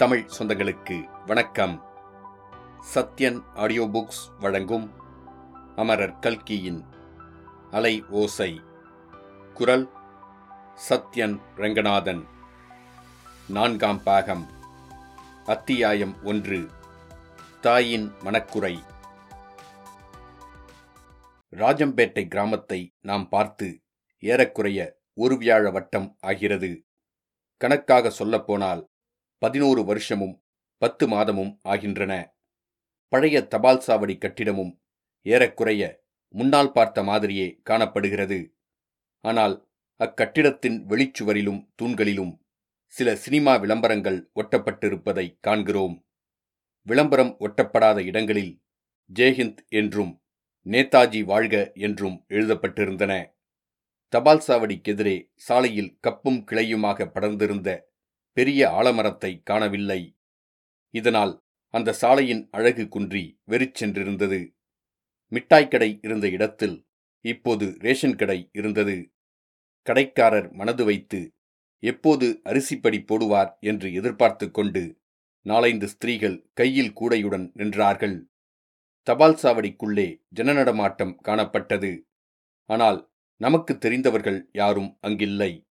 தமிழ் சொந்தங்களுக்கு வணக்கம். Sathyan audio books வழங்கும் அமரர் கல்கியின் அலை ஓசை. குரல் சத்யன் ரங்கநாதன். நான்காம் பாகம் அத்தியாயம் ஒன்று தாயின் மனக்குறை ராஜம்பேட்டை கிராமத்தை நாம் பார்த்து ஏறக்குறைய ஒரு வியாழ வட்டம் ஆகிறது. கணக்காக சொல்லப்போனால் பதினோரு வருஷமும் பத்து மாதமும் ஆகின்றன. பழைய தபால் சாவடி கட்டிடமும் ஏறக்குறைய முன்னால் பார்த்த மாதிரியே காணப்படுகிறது. ஆனால் அக்கட்டிடத்தின் வெளிச்சுவரிலும் தூண்களிலும் சில சினிமா விளம்பரங்கள் ஒட்டப்பட்டிருப்பதை காண்கிறோம். விளம்பரம் ஒட்டப்படாத இடங்களில் ஜெய்ஹிந்த் என்றும் நேதாஜி வாழ்க என்றும் எழுதப்பட்டிருந்தன. தபால் சாவடிக்கெதிரே சாலையில் கப்பும் கிளையுமாக படர்ந்திருந்த பெரிய ஆலமரத்தை காணவில்லை. இதனால் அந்த சாலையின் அழகு குன்றி வெறிச்சென்றிருந்தது மிட்டாய்க்கடை இருந்த இடத்தில் இப்போது ரேஷன் கடை இருந்தது. கடைக்காரர் மனது வைத்து எப்போது அரிசிப்படி போடுவார்? என்று எதிர்பார்த்து கொண்டு நாலைந்து ஸ்திரீகள் கையில் கூடையுடன் நின்றார்கள். தபால் சாவடிக்குள்ளே ஜனநடமாட்டம் காணப்பட்டது. ஆனால் நமக்கு தெரிந்தவர்கள் யாரும் அங்கில்லை.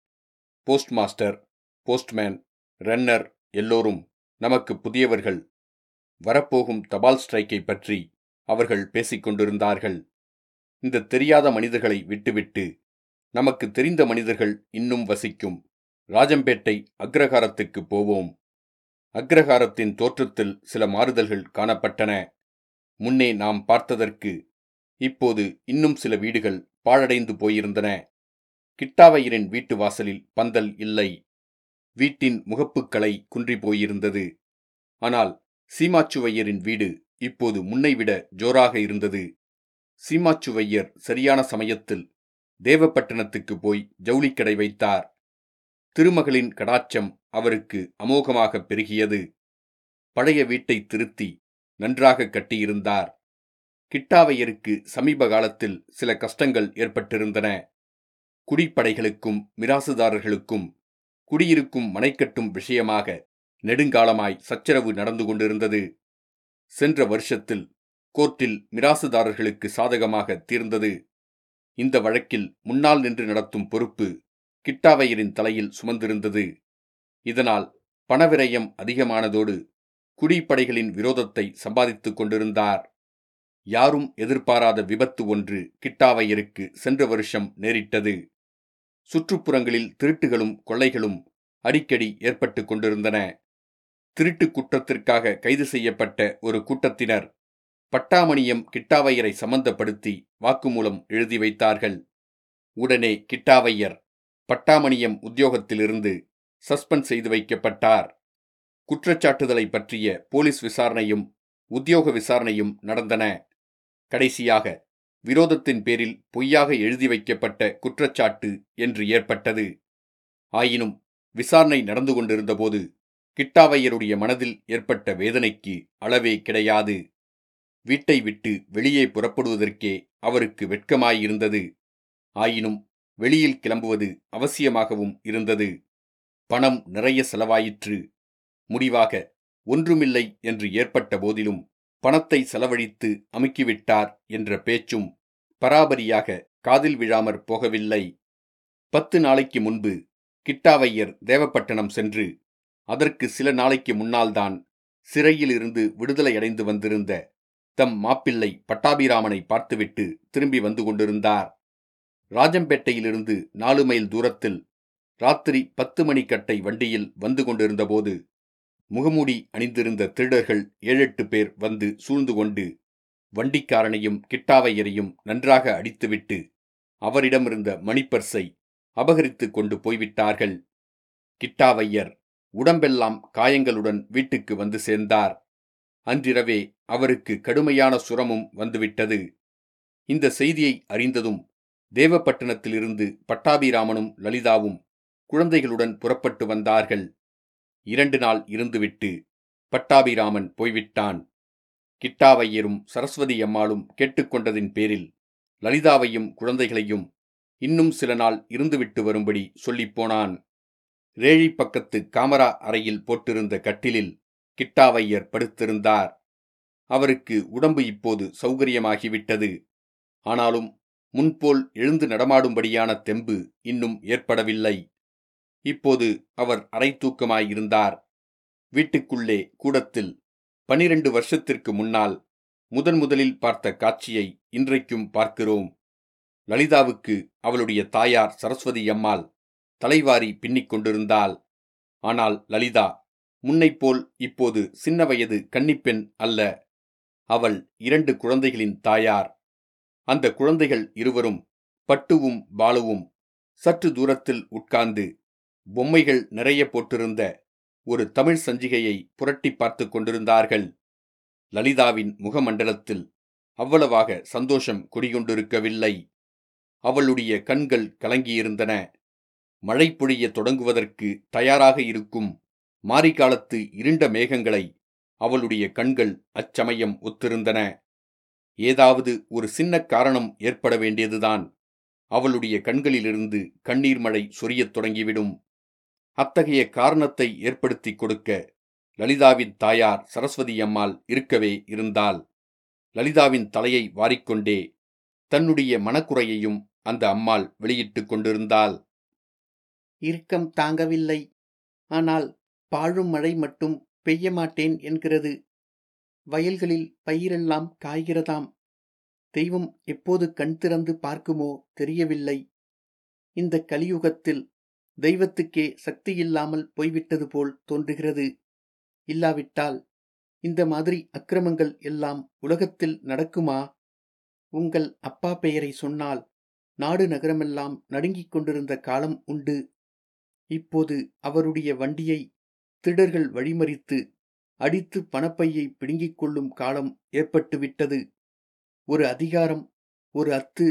போஸ்ட் மாஸ்டர் போஸ்ட்மேன் ரன்னர் எல்லோரும் நமக்கு புதியவர்கள். வரப்போகும் தபால் ஸ்ட்ரைக்கை பற்றி அவர்கள் பேசிக்கொண்டிருந்தார்கள் இந்த தெரியாத மனிதர்களை விட்டுவிட்டு நமக்கு தெரிந்த மனிதர்கள் இன்னும் வசிக்கும். ராஜம்பேட்டை அக்ரஹாரத்துக்கு போவோம். அக்ரஹாரத்தின் தோற்றத்தில் சில மாறுதல்கள் காணப்பட்டன. முன்னே நாம் பார்த்ததற்கு இப்போது இன்னும் சில வீடுகள் பாழடைந்து போயிருந்தன. கிட்டாவையரின் வீட்டு வாசலில் பந்தல் இல்லை. வீட்டின் முகப்புக்களை குன்றி போயிருந்தது. ஆனால் சீமாச்சுவையரின் வீடு இப்போது முன்னைவிட ஜோராக இருந்தது. சீமாச்சுவையர் சரியான சமயத்தில் தேவப்பட்டினத்துக்கு போய் ஜவுளிக்கடை வைத்தார். திருமகளின் கடாச்சம் அவருக்கு அமோகமாக பெருகியது. பழைய வீட்டை திருத்தி நன்றாக கட்டியிருந்தார். கிட்டாவையருக்கு சமீப காலத்தில் சில கஷ்டங்கள் ஏற்பட்டிருந்தன. குடிப்படைகளுக்கும் மிராசுதாரர்களுக்கும் குடியிருக்கும் மனைக்கட்டும் விஷயமாக நெடுங்காலமாய் சச்சரவு நடந்து கொண்டிருந்தது. சென்ற வருஷத்தில் கோர்ட்டில் மிராசுதாரர்களுக்கு சாதகமாக தீர்ந்தது. இந்த வழக்கில் முன்னால் நின்று நடத்தும் பொறுப்பு கிட்டாவையரின் தலையில் சுமந்திருந்தது. இதனால் பணவிரயம் அதிகமானதோடு குடிப்படைகளின் விரோதத்தை சம்பாதித்துக் கொண்டிருந்தார். யாரும் எதிர்பாராத விபத்து ஒன்று கிட்டாவையருக்கு சென்ற வருஷம் நேரிட்டது. சுற்றுப்புறங்களில் திருட்டுகளும் கொள்ளைகளும் அடிக்கடி ஏற்பட்டு கொண்டிருந்தன. திருட்டு குற்றத்திற்காக கைது செய்யப்பட்ட ஒரு கூட்டத்தினர் பட்டாமணியம் கிட்டாவையரை சம்பந்தப்படுத்தி வாக்குமூலம் எழுதி வைத்தார்கள். உடனே கிட்டாவையர் பட்டாமணியம் உத்தியோகத்திலிருந்து சஸ்பெண்ட் செய்து வைக்கப்பட்டார். குற்றச்சாட்டுதலை பற்றிய போலீஸ் விசாரணையும் உத்தியோக விசாரணையும் நடந்தன. கடைசியாக விரோதத்தின் பேரில் பொய்யாக எழுதி வைக்கப்பட்ட குற்றச்சாட்டு என்று ஏற்பட்டது. ஆயினும் விசாரணை நடந்து கொண்டிருந்தபோது கிட்டாவையருடைய மனதில் ஏற்பட்ட வேதனைக்கு அளவே கிடையாது. வீட்டை விட்டு வெளியே புறப்படுவதற்கே அவருக்கு வெட்கமாயிருந்தது. ஆயினும் வெளியில் கிளம்புவது அவசியமாகவும் இருந்தது. பணம் நிறைய செலவாயிற்று. முடிவாக ஒன்றுமில்லை என்று ஏற்பட்ட போதிலும் பணத்தை செலவழித்து அமுக்கிவிட்டார் என்ற பேச்சும் பராபரியாக காதில் விழாமற் போகவில்லை. பத்து நாளைக்கு முன்பு கிட்டாவையர் தேவப்பட்டணம் சென்று அதற்கு சில நாளைக்கு முன்னால்தான் சிறையிலிருந்து விடுதலை அடைந்து வந்திருந்த தம் மாப்பிள்ளை பட்டாபிராமனை பார்த்துவிட்டு திரும்பி வந்து கொண்டிருந்தார். ராஜம்பேட்டையிலிருந்து நாலு மைல் தூரத்தில் ராத்திரி பத்து மணிக்கட்டை வண்டியில் வந்து கொண்டிருந்தபோது முகமூடி அணிந்திருந்த திருடர்கள் ஏழெட்டு பேர் வந்து சூழ்ந்து கொண்டு வண்டிக்காரனையும் கிட்டாவையரையும் நன்றாக அடித்துவிட்டு அவரிடமிருந்த மணிப்பர்ஸை அபகரித்து கொண்டு போய்விட்டார்கள். கிட்டாவையர் உடம்பெல்லாம் காயங்களுடன் வீட்டுக்கு வந்து சேர்ந்தார். அன்றிரவே அவருக்கு கடுமையான சுரமும் வந்துவிட்டது. இந்த செய்தியை அறிந்ததும் தேவப்பட்டினத்திலிருந்து பட்டாபிராமனும் லலிதாவும் குழந்தைகளுடன் புறப்பட்டு வந்தார்கள். இரண்டு நாள் இருந்துவிட்டு பட்டாபிராமன் போய்விட்டான். கிட்டாவையரும் சரஸ்வதி அம்மாளும் கேட்டுக்கொண்டதின் பேரில் லலிதாவையும் குழந்தைகளையும் இன்னும் சில நாள் இருந்துவிட்டு வரும்படி சொல்லிப் போனான். ரேழி பக்கத்து காமரா அறையில் போட்டிருந்த கட்டிலில் கிட்டாவையர் படுத்திருந்தார். அவருக்கு உடம்பு இப்போது சௌகரியமாகிவிட்டது. ஆனாலும் முன்போல் எழுந்து நடமாடும்படியான தெம்பு இன்னும் ஏற்படவில்லை. இப்போது அவர் அரை தூக்கமாயிருந்தார் வீட்டுக்குள்ளே கூடத்தில் பனிரெண்டு வருஷத்திற்கு முன்னால் முதன் முதலில் பார்த்த காட்சியை இன்றைக்கும் பார்க்கிறோம். லலிதாவுக்கு அவளுடைய தாயார் சரஸ்வதி அம்மாள் தலைவாரி பின்னிக் கொண்டிருந்தாள். ஆனால் லலிதா முன்னைப்போல் இப்போது சின்ன வயது கன்னிப்பெண் அல்ல. அவள் இரண்டு குழந்தைகளின் தாயார். அந்த குழந்தைகள் இருவரும் பட்டுவும் பாலுவும் சற்று தூரத்தில் உட்கார்ந்து பொம்மைகள் நிறைய போட்டிருந்த ஒரு தமிழ் சஞ்சிகையை புரட்டி பார்த்து கொண்டிருந்தார்கள். லலிதாவின் முகமண்டலத்தில் அவ்வளவாக சந்தோஷம் குடிகொண்டிருக்கவில்லை. அவளுடைய கண்கள் கலங்கியிருந்தன. மழை பொழிய தொடங்குவதற்கு தயாராக இருக்கும் மாரிகாலத்து இருண்ட மேகங்களை அவளுடைய கண்கள் அச்சமயம் ஒத்திருந்தன. ஏதாவது ஒரு சின்ன காரணம் ஏற்பட வேண்டியதுதான். அவளுடைய கண்களிலிருந்து கண்ணீர் மழை சொரியத் தொடங்கிவிடும். அத்தகைய காரணத்தை ஏற்படுத்திக் கொடுக்க லலிதாவின் தாயார் சரஸ்வதி அம்மாள் இருக்கவே இருந்தால் லலிதாவின் தலையை வாரிக்கொண்டே தன்னுடைய மனக்குறையையும் அந்த அம்மாள் வெளியிட்டுக் கொண்டிருந்தாள். இறுக்கம் தாங்கவில்லை. ஆனால் பாழும் மழை மட்டும் பெய்ய மாட்டேன் என்கிறது. வயல்களில் பயிரெல்லாம் காய்கிறதாம். தெய்வம் எப்போது கண் திறந்து பார்க்குமோ தெரியவில்லை. இந்த கலியுகத்தில் தெய்வத்துக்கே சக்தி இல்லாமல் போய்விட்டது போல் தோன்றுகிறது. இல்லாவிட்டால் இந்த மாதிரி அக்கிரமங்கள் எல்லாம் உலகத்தில் நடக்குமா? உங்கள் அப்பா பெயரை சொன்னால் நாடு நகரமெல்லாம் நடுங்கிக் கொண்டிருந்த காலம் உண்டு. இப்போது அவருடைய வண்டியை திருடர்கள் வழிமறித்து அடித்து பணப்பையை பிடுங்கிக் கொள்ளும் காலம் ஏற்பட்டுவிட்டது. ஒரு அதிகாரம் ஒரு அத்து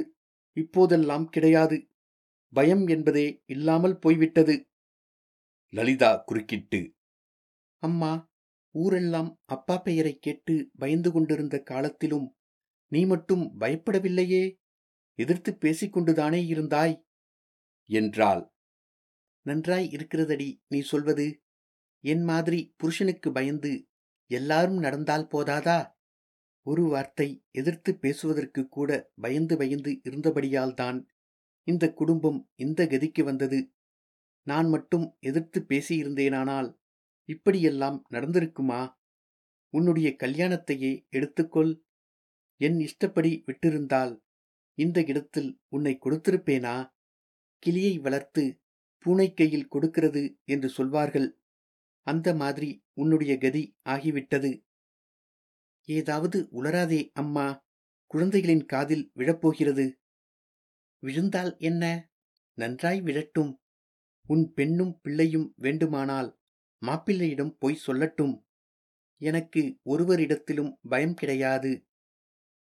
இப்போதெல்லாம் கிடையாது. பயம் என்பதே இல்லாமல் போய்விட்டது. லலிதா குறுக்கிட்டு அம்மா ஊரெல்லாம் அப்பா பெயரை கேட்டு பயந்து கொண்டிருந்த காலத்திலும் நீ மட்டும் பயப்படவில்லையே? எதிர்த்து பேசிக்கொண்டுதானே இருந்தாய்? என்றாள். நன்றாய் இருக்கிறதடி நீ சொல்வது. என் மாதிரி புருஷனுக்கு பயந்து எல்லாரும் நடந்தால் போதாதா? ஒரு வார்த்தை எதிர்த்து பேசுவதற்கு கூட பயந்து பயந்து இருந்தபடியால்தான் இந்த குடும்பம் இந்த கதிக்கு வந்தது. நான் மட்டும் எதிர்த்து பேசியிருந்தேனானால் இப்படியெல்லாம் நடந்திருக்குமா? உன்னுடைய கல்யாணத்தையே எடுத்துக்கொள். என் இஷ்டப்படி விட்டிருந்தால் இந்த இடத்தில் உன்னை கொடுத்திருப்பேனா? கிளியை வளர்த்து பூனை கையில் கொடுக்கிறது என்று சொல்வார்கள். அந்த மாதிரி உன்னுடைய கதி ஆகிவிட்டது. ஏதாவது உளராதே அம்மா. குழந்தைகளின் காதில் விழப்போகிறது. விழுந்தால் என்ன? நன்றாய் விழட்டும். உன் பெண்ணும் பிள்ளையும் வேண்டுமானால் மாப்பிள்ளையிடம் போய் சொல்லட்டும். எனக்கு ஒருவரிடத்திலும் பயம் கிடையாது.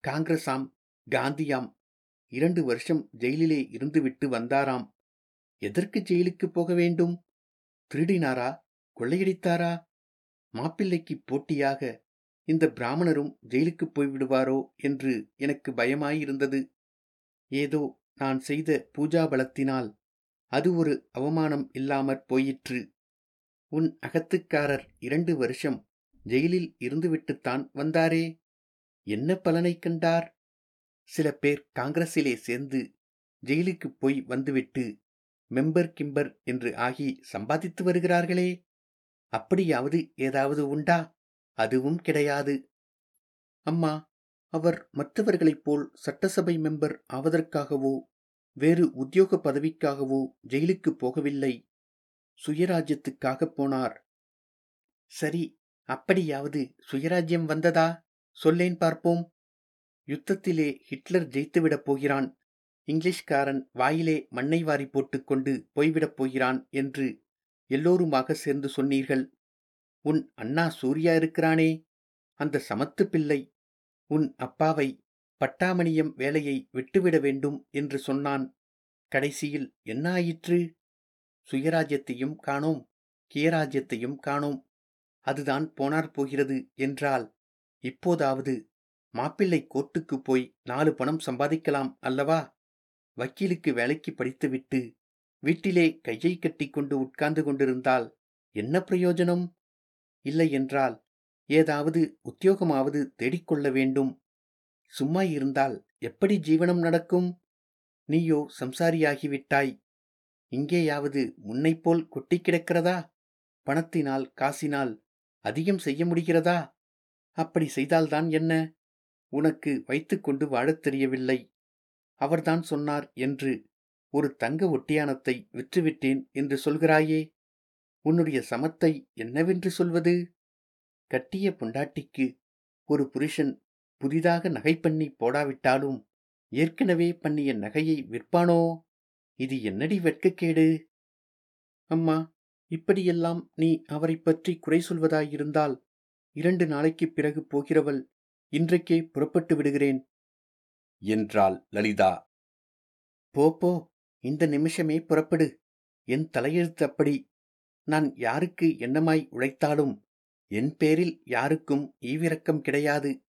காங்கிரஸாம் காந்தியாம் இரண்டு வருஷம் ஜெயிலிலே இருந்துவிட்டு வந்தாராம். எதற்கு ஜெயிலுக்கு போக வேண்டும்? திருடினாரா? கொள்ளையடித்தாரா? மாப்பிள்ளைக்கு போட்டியாக இந்த பிராமணரும் ஜெயிலுக்கு போய்விடுவாரோ என்று எனக்கு பயமாயிருந்தது. ஏதோ நான் செய்த பூஜா பலத்தினால் அது ஒரு அவமானம் இல்லாமற் போயிற்று. உன் அகத்துக்காரர் இரண்டு வருஷம் ஜெயிலில் இருந்துவிட்டுத்தான் வந்தாரே. என்ன பலனை கண்டார்? சில பேர் காங்கிரஸிலே சேர்ந்து ஜெயிலுக்கு போய் வந்துவிட்டு மெம்பர் கிம்பர் என்று ஆகி சம்பாதித்து வருகிறார்களே. அப்படியாவது ஏதாவது உண்டா? அதுவும் கிடையாது. அம்மா அவர் மற்றவர்களைப் போல் சட்டசபை மெம்பர் ஆவதற்காகவோ வேறு உத்தியோக பதவிக்காகவோ ஜெயிலுக்கு போகவில்லை. சுயராஜ்யத்துக்காக போனார். சரி அப்படியாவது சுயராஜ்யம் வந்ததா? சொல்லேன் பார்ப்போம். யுத்தத்திலே ஹிட்லர் ஜெயித்துவிடப் போகிறான். இங்கிலீஷ்காரன் வாயிலே மண்ணை வாரி போட்டுக்கொண்டு போய்விடப் போகிறான் என்று எல்லோருமாக சேர்ந்து சொன்னீர்கள். உன் அண்ணா சூர்யா இருக்கிறானே? அந்த சமத்து பிள்ளை உன் அப்பாவை பட்டாமணியம் வேலையை விட்டுவிட வேண்டும் என்று சொன்னான். கடைசியில் என்ன ஆயிற்று சுயராஜ்யத்தையும் காணோம் கியராஜ்யத்தையும் காணோம். அதுதான் போனார் போகிறது என்றால் இப்போதாவது மாப்பிள்ளை கோர்ட்டுக்கு போய் நாலு பணம் சம்பாதிக்கலாம் அல்லவா? வக்கீலுக்கு வேலைக்கு படித்துவிட்டு வீட்டிலே கையை கட்டிக்கொண்டு உட்கார்ந்து கொண்டிருந்தால் என்ன பிரயோஜனம்? இல்லை என்றால் ஏதாவது உத்தியோகமாவது தேடிக்கொள்ள வேண்டும். சும்மா இருந்தால் எப்படி ஜீவனம் நடக்கும்? நீயோ சம்சாரியாகிவிட்டாய். இங்கேயாவது முன்னைப்போல் கொட்டி கிடக்கிறதா? பணத்தினால் காசினால் அதிகம் செய்ய முடிகிறதா? அப்படி செய்தால்தான் என்ன? உனக்கு வைத்துக்கொண்டு வாழத் தெரியவில்லை. அவர்தான் சொன்னார் என்று ஒரு தங்க ஒட்டியானத்தை விற்றுவிட்டேன் என்று சொல்கிறாயே. உன்னுடைய சமத்தை என்னவென்று சொல்வது? கட்டிய பொண்டாட்டிக்கு ஒரு புருஷன் புதிதாக நகை பண்ணி போடாவிட்டாலும் ஏற்கனவே பண்ணிய நகையை விற்பானோ? இது என்னடி வெட்கக்கேடு? அம்மா இப்படியெல்லாம் நீ அவரைப் பற்றி குறை சொல்வதாயிருந்தால் இரண்டு நாளைக்குப் பிறகு போகிறவள் இன்றைக்கே புறப்பட்டு விடுகிறேன். என்றாள் லலிதா. போப்போ போ இந்த நிமிஷமே புறப்படு. என் தலையெழுத்து அப்படி. நான் யாருக்கு என்னமாய் உழைத்தாலும் என் பேரில் யாருக்கும் ஈவிரக்கம் கிடையாது.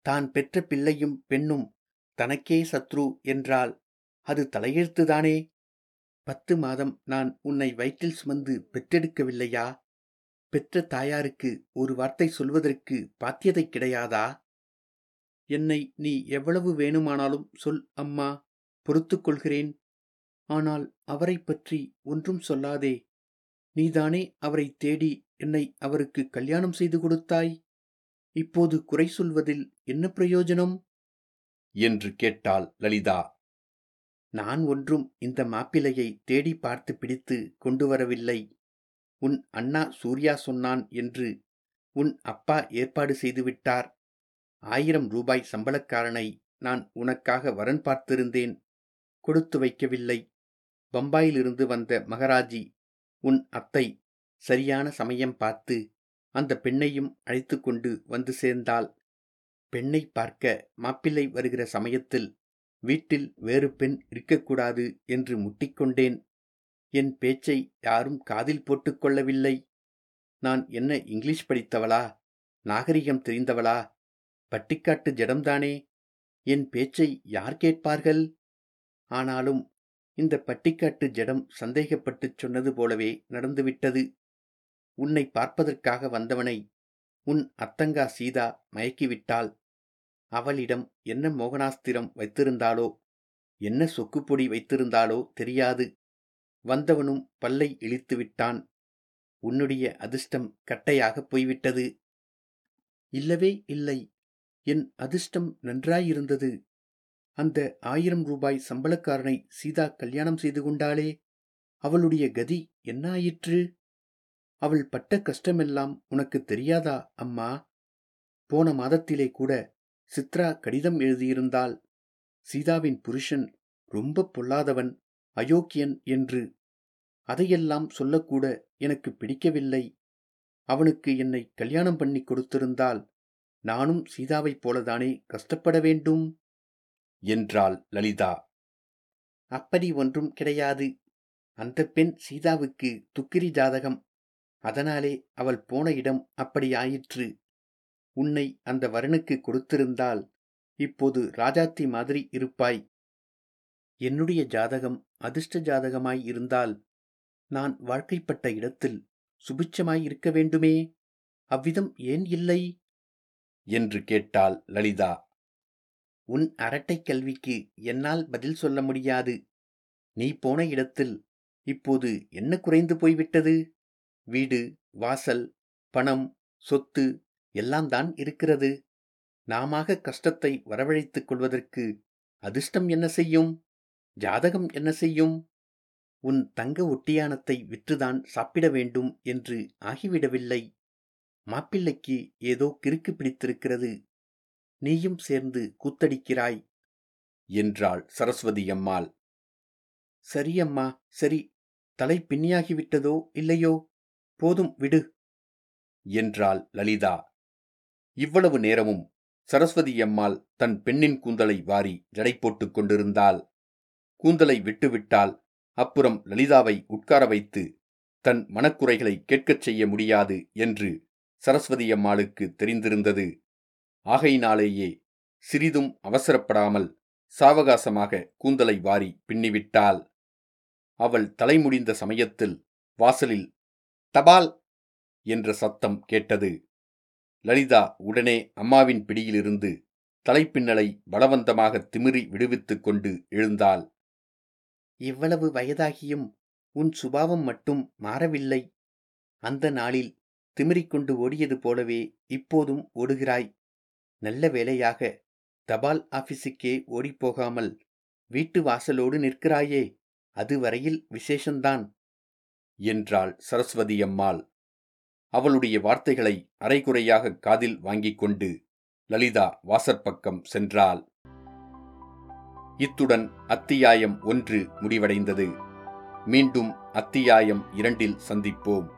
தான் பெற்ற பிள்ளையும் பெண்ணும் தனக்கே சத்ரு என்றால் அது தலையெழுத்துதானே? பத்து மாதம் நான் உன்னை வயிற்றில் சுமந்து பெற்றெடுக்கவில்லையா? பெற்ற தாயாருக்கு ஒரு வார்த்தை சொல்வதற்கு பாத்தியதை கிடையாதா? என்னை நீ எவ்வளவு வேணுமானாலும் சொல் அம்மா பொறுத்து கொள்கிறேன். ஆனால் அவரைப் பற்றி ஒன்றும் சொல்லாதே. நீதானே அவரை தேடி என்னை அவருக்கு கல்யாணம் செய்து கொடுத்தாய்? இப்போது குறை சொல்வதில் என்ன பிரயோஜனம்? என்று கேட்டாள் லலிதா. நான் ஒன்றும் இந்த மாப்பிளையை தேடி பார்த்து பிடித்து கொண்டு வரவில்லை. உன் அண்ணா சூர்யா சொன்னான் என்று உன் அப்பா ஏற்பாடு செய்துவிட்டார் ஆயிரம் ரூபாய் சம்பளக்காரனை நான் உனக்காக வரன் பார்த்திருந்தேன். கொடுத்து வைக்கவில்லை. பம்பாயிலிருந்து வந்த மகராஜி உன் அத்தை சரியான சமயம் பார்த்து அந்த பெண்ணையும் அழைத்து கொண்டு வந்து சேர்ந்தால் பெண்ணை பார்க்க மாப்பிள்ளை வருகிற சமயத்தில் வீட்டில் வேறு பெண் இருக்கக்கூடாது என்று முட்டிக்கொண்டேன். என் பேச்சை யாரும் காதில் போட்டுக்கொள்ளவில்லை நான் என்ன இங்கிலீஷ் படித்தவளா? நாகரிகம் தெரிந்தவளா? பட்டிக்காட்டு ஜடம்தானே? என் பேச்சை யார் கேட்பார்கள்? ஆனாலும் இந்த பட்டிக்காட்டு ஜடம் சந்தேகப்பட்டுச் சொன்னது போலவே நடந்துவிட்டது. உன்னை பார்ப்பதற்காக வந்தவனை உன் அத்தங்கா சீதா மயக்கிவிட்டாள். அவளிடம் என்ன மோகனாஸ்திரம் வைத்திருந்தாளோ என்ன சொக்குப்பொடி வைத்திருந்தாளோ தெரியாது. வந்தவனும் பல்லை இழித்து விட்டான். உன்னுடைய அதிர்ஷ்டம் கட்டையாகப் போய்விட்டது. இல்லவே இல்லை. என் அதிர்ஷ்டம் நன்றாயிருந்தது. அந்த ஆயிரம் ரூபாய் சம்பளக்காரனை சீதா கல்யாணம் செய்து கொண்டாளே அவளுடைய கதி என்னாயிற்று? அவள் பட்ட கஷ்டமெல்லாம் உனக்கு தெரியாதா அம்மா? போன மாதத்திலே கூட சித்ரா கடிதம் எழுதியிருந்தால் சீதாவின் புருஷன் ரொம்ப பொல்லாதவன் அயோக்கியன் என்று. அதையெல்லாம் சொல்லக்கூட எனக்கு பிடிக்கவில்லை. அவனுக்கு என்னை கல்யாணம் பண்ணி கொடுத்திருந்தால் நானும் சீதாவைப் போலதானே கஷ்டப்பட வேண்டும்? என்றாள் லலிதா. அப்படி ஒன்றும் கிடையாது. அந்த பெண் சீதாவுக்கு துக்கிரி ஜாதகம் அதனாலே அவள் போன இடம் அப்படி ஆயிற்று உன்னை அந்த வரனுக்கு கொடுத்திருந்தால் இப்போது ராஜாத்தி மாதிரி இருப்பாய். என்னுடைய ஜாதகம் அதிர்ஷ்ட ஜாதகமாய் இருந்தால் நான் வாழ்க்கைப்பட்ட இடத்தில் சுபிட்சமாய் இருக்க வேண்டுமே? அவ்விதம் ஏன் இல்லை? என்று கேட்டாள் லலிதா. உன் அரட்டைக் கல்விக்கு என்னால் பதில் சொல்ல முடியாது. நீ போன இடத்தில் இப்போது என்ன குறைந்து போய்விட்டது? வீடு வாசல் பணம் சொத்து எல்லாம் தான் இருக்கிறது. நாம கஷ்டத்தை வரவழைத்துக் கொள்வதற்கு அதிர்ஷ்டம் என்ன செய்யும்? ஜாதகம் என்ன செய்யும்? உன் தங்க ஒட்டியானத்தை விற்றுதான் சாப்பிட வேண்டும் என்று ஆகிவிடவில்லை. மாப்பிள்ளைக்கு ஏதோ கிறுக்கு பிடித்திருக்கிறது. நீயும் சேர்ந்து கூத்தடிக்கிறாய் என்றாள் சரஸ்வதி அம்மாள். சரியம்மா சரி. தலை பின்னியாகிவிட்டதோ இல்லையோ? போதும் விடு! என்றாள் லலிதா. இவ்வளவு நேரமும் சரஸ்வதி அம்மாள் தன் பெண்ணின் கூந்தலை வாரி ஜடை போட்டுக் கொண்டிருந்தாள். கூந்தலை விட்டுவிட்டால் அப்புறம் லலிதாவை உட்கார வைத்து தன் மனக்குறைகளை கேட்கச் செய்ய முடியாது என்று சரஸ்வதி அம்மாளுக்கு தெரிந்திருந்தது. ஆகையினாலேயே சிறிதும் அவசரப்படாமல் சாவகாசமாக கூந்தலை வாரி பின்னிவிட்டாள். அவள் தலைமுடிந்த சமயத்தில் வாசலில் தபால் என்ற சத்தம் கேட்டது. லலிதா உடனே அம்மாவின் பிடியிலிருந்து தலைப்பின்னலை பலவந்தமாக திமிரி விடுவித்துக் கொண்டு எழுந்தாள். இவ்வளவு வயதாகியும் உன் சுபாவம் மட்டும் மாறவில்லை. அந்த நாளில் திமிரிக்கொண்டு ஓடியது போலவே இப்போதும் ஓடுகிறாய். நல்ல வேளையாக தபால் ஆபீஸுக்கே ஓடிப்போகாமல் வீட்டு வாசலோடு நிற்கிறாயே. அதுவரையில் விசேஷந்தான். என்றாள் சரஸ்வதி அம்மாள். அவளுடைய வார்த்தைகளை அரைகுறையாக காதில் வாங்கிக் கொண்டு லலிதா வாசற்பக்கம் சென்றாள். இத்துடன் அத்தியாயம் ஒன்று முடிவடைந்தது. மீண்டும் அத்தியாயம் இரண்டில் சந்திப்போம்.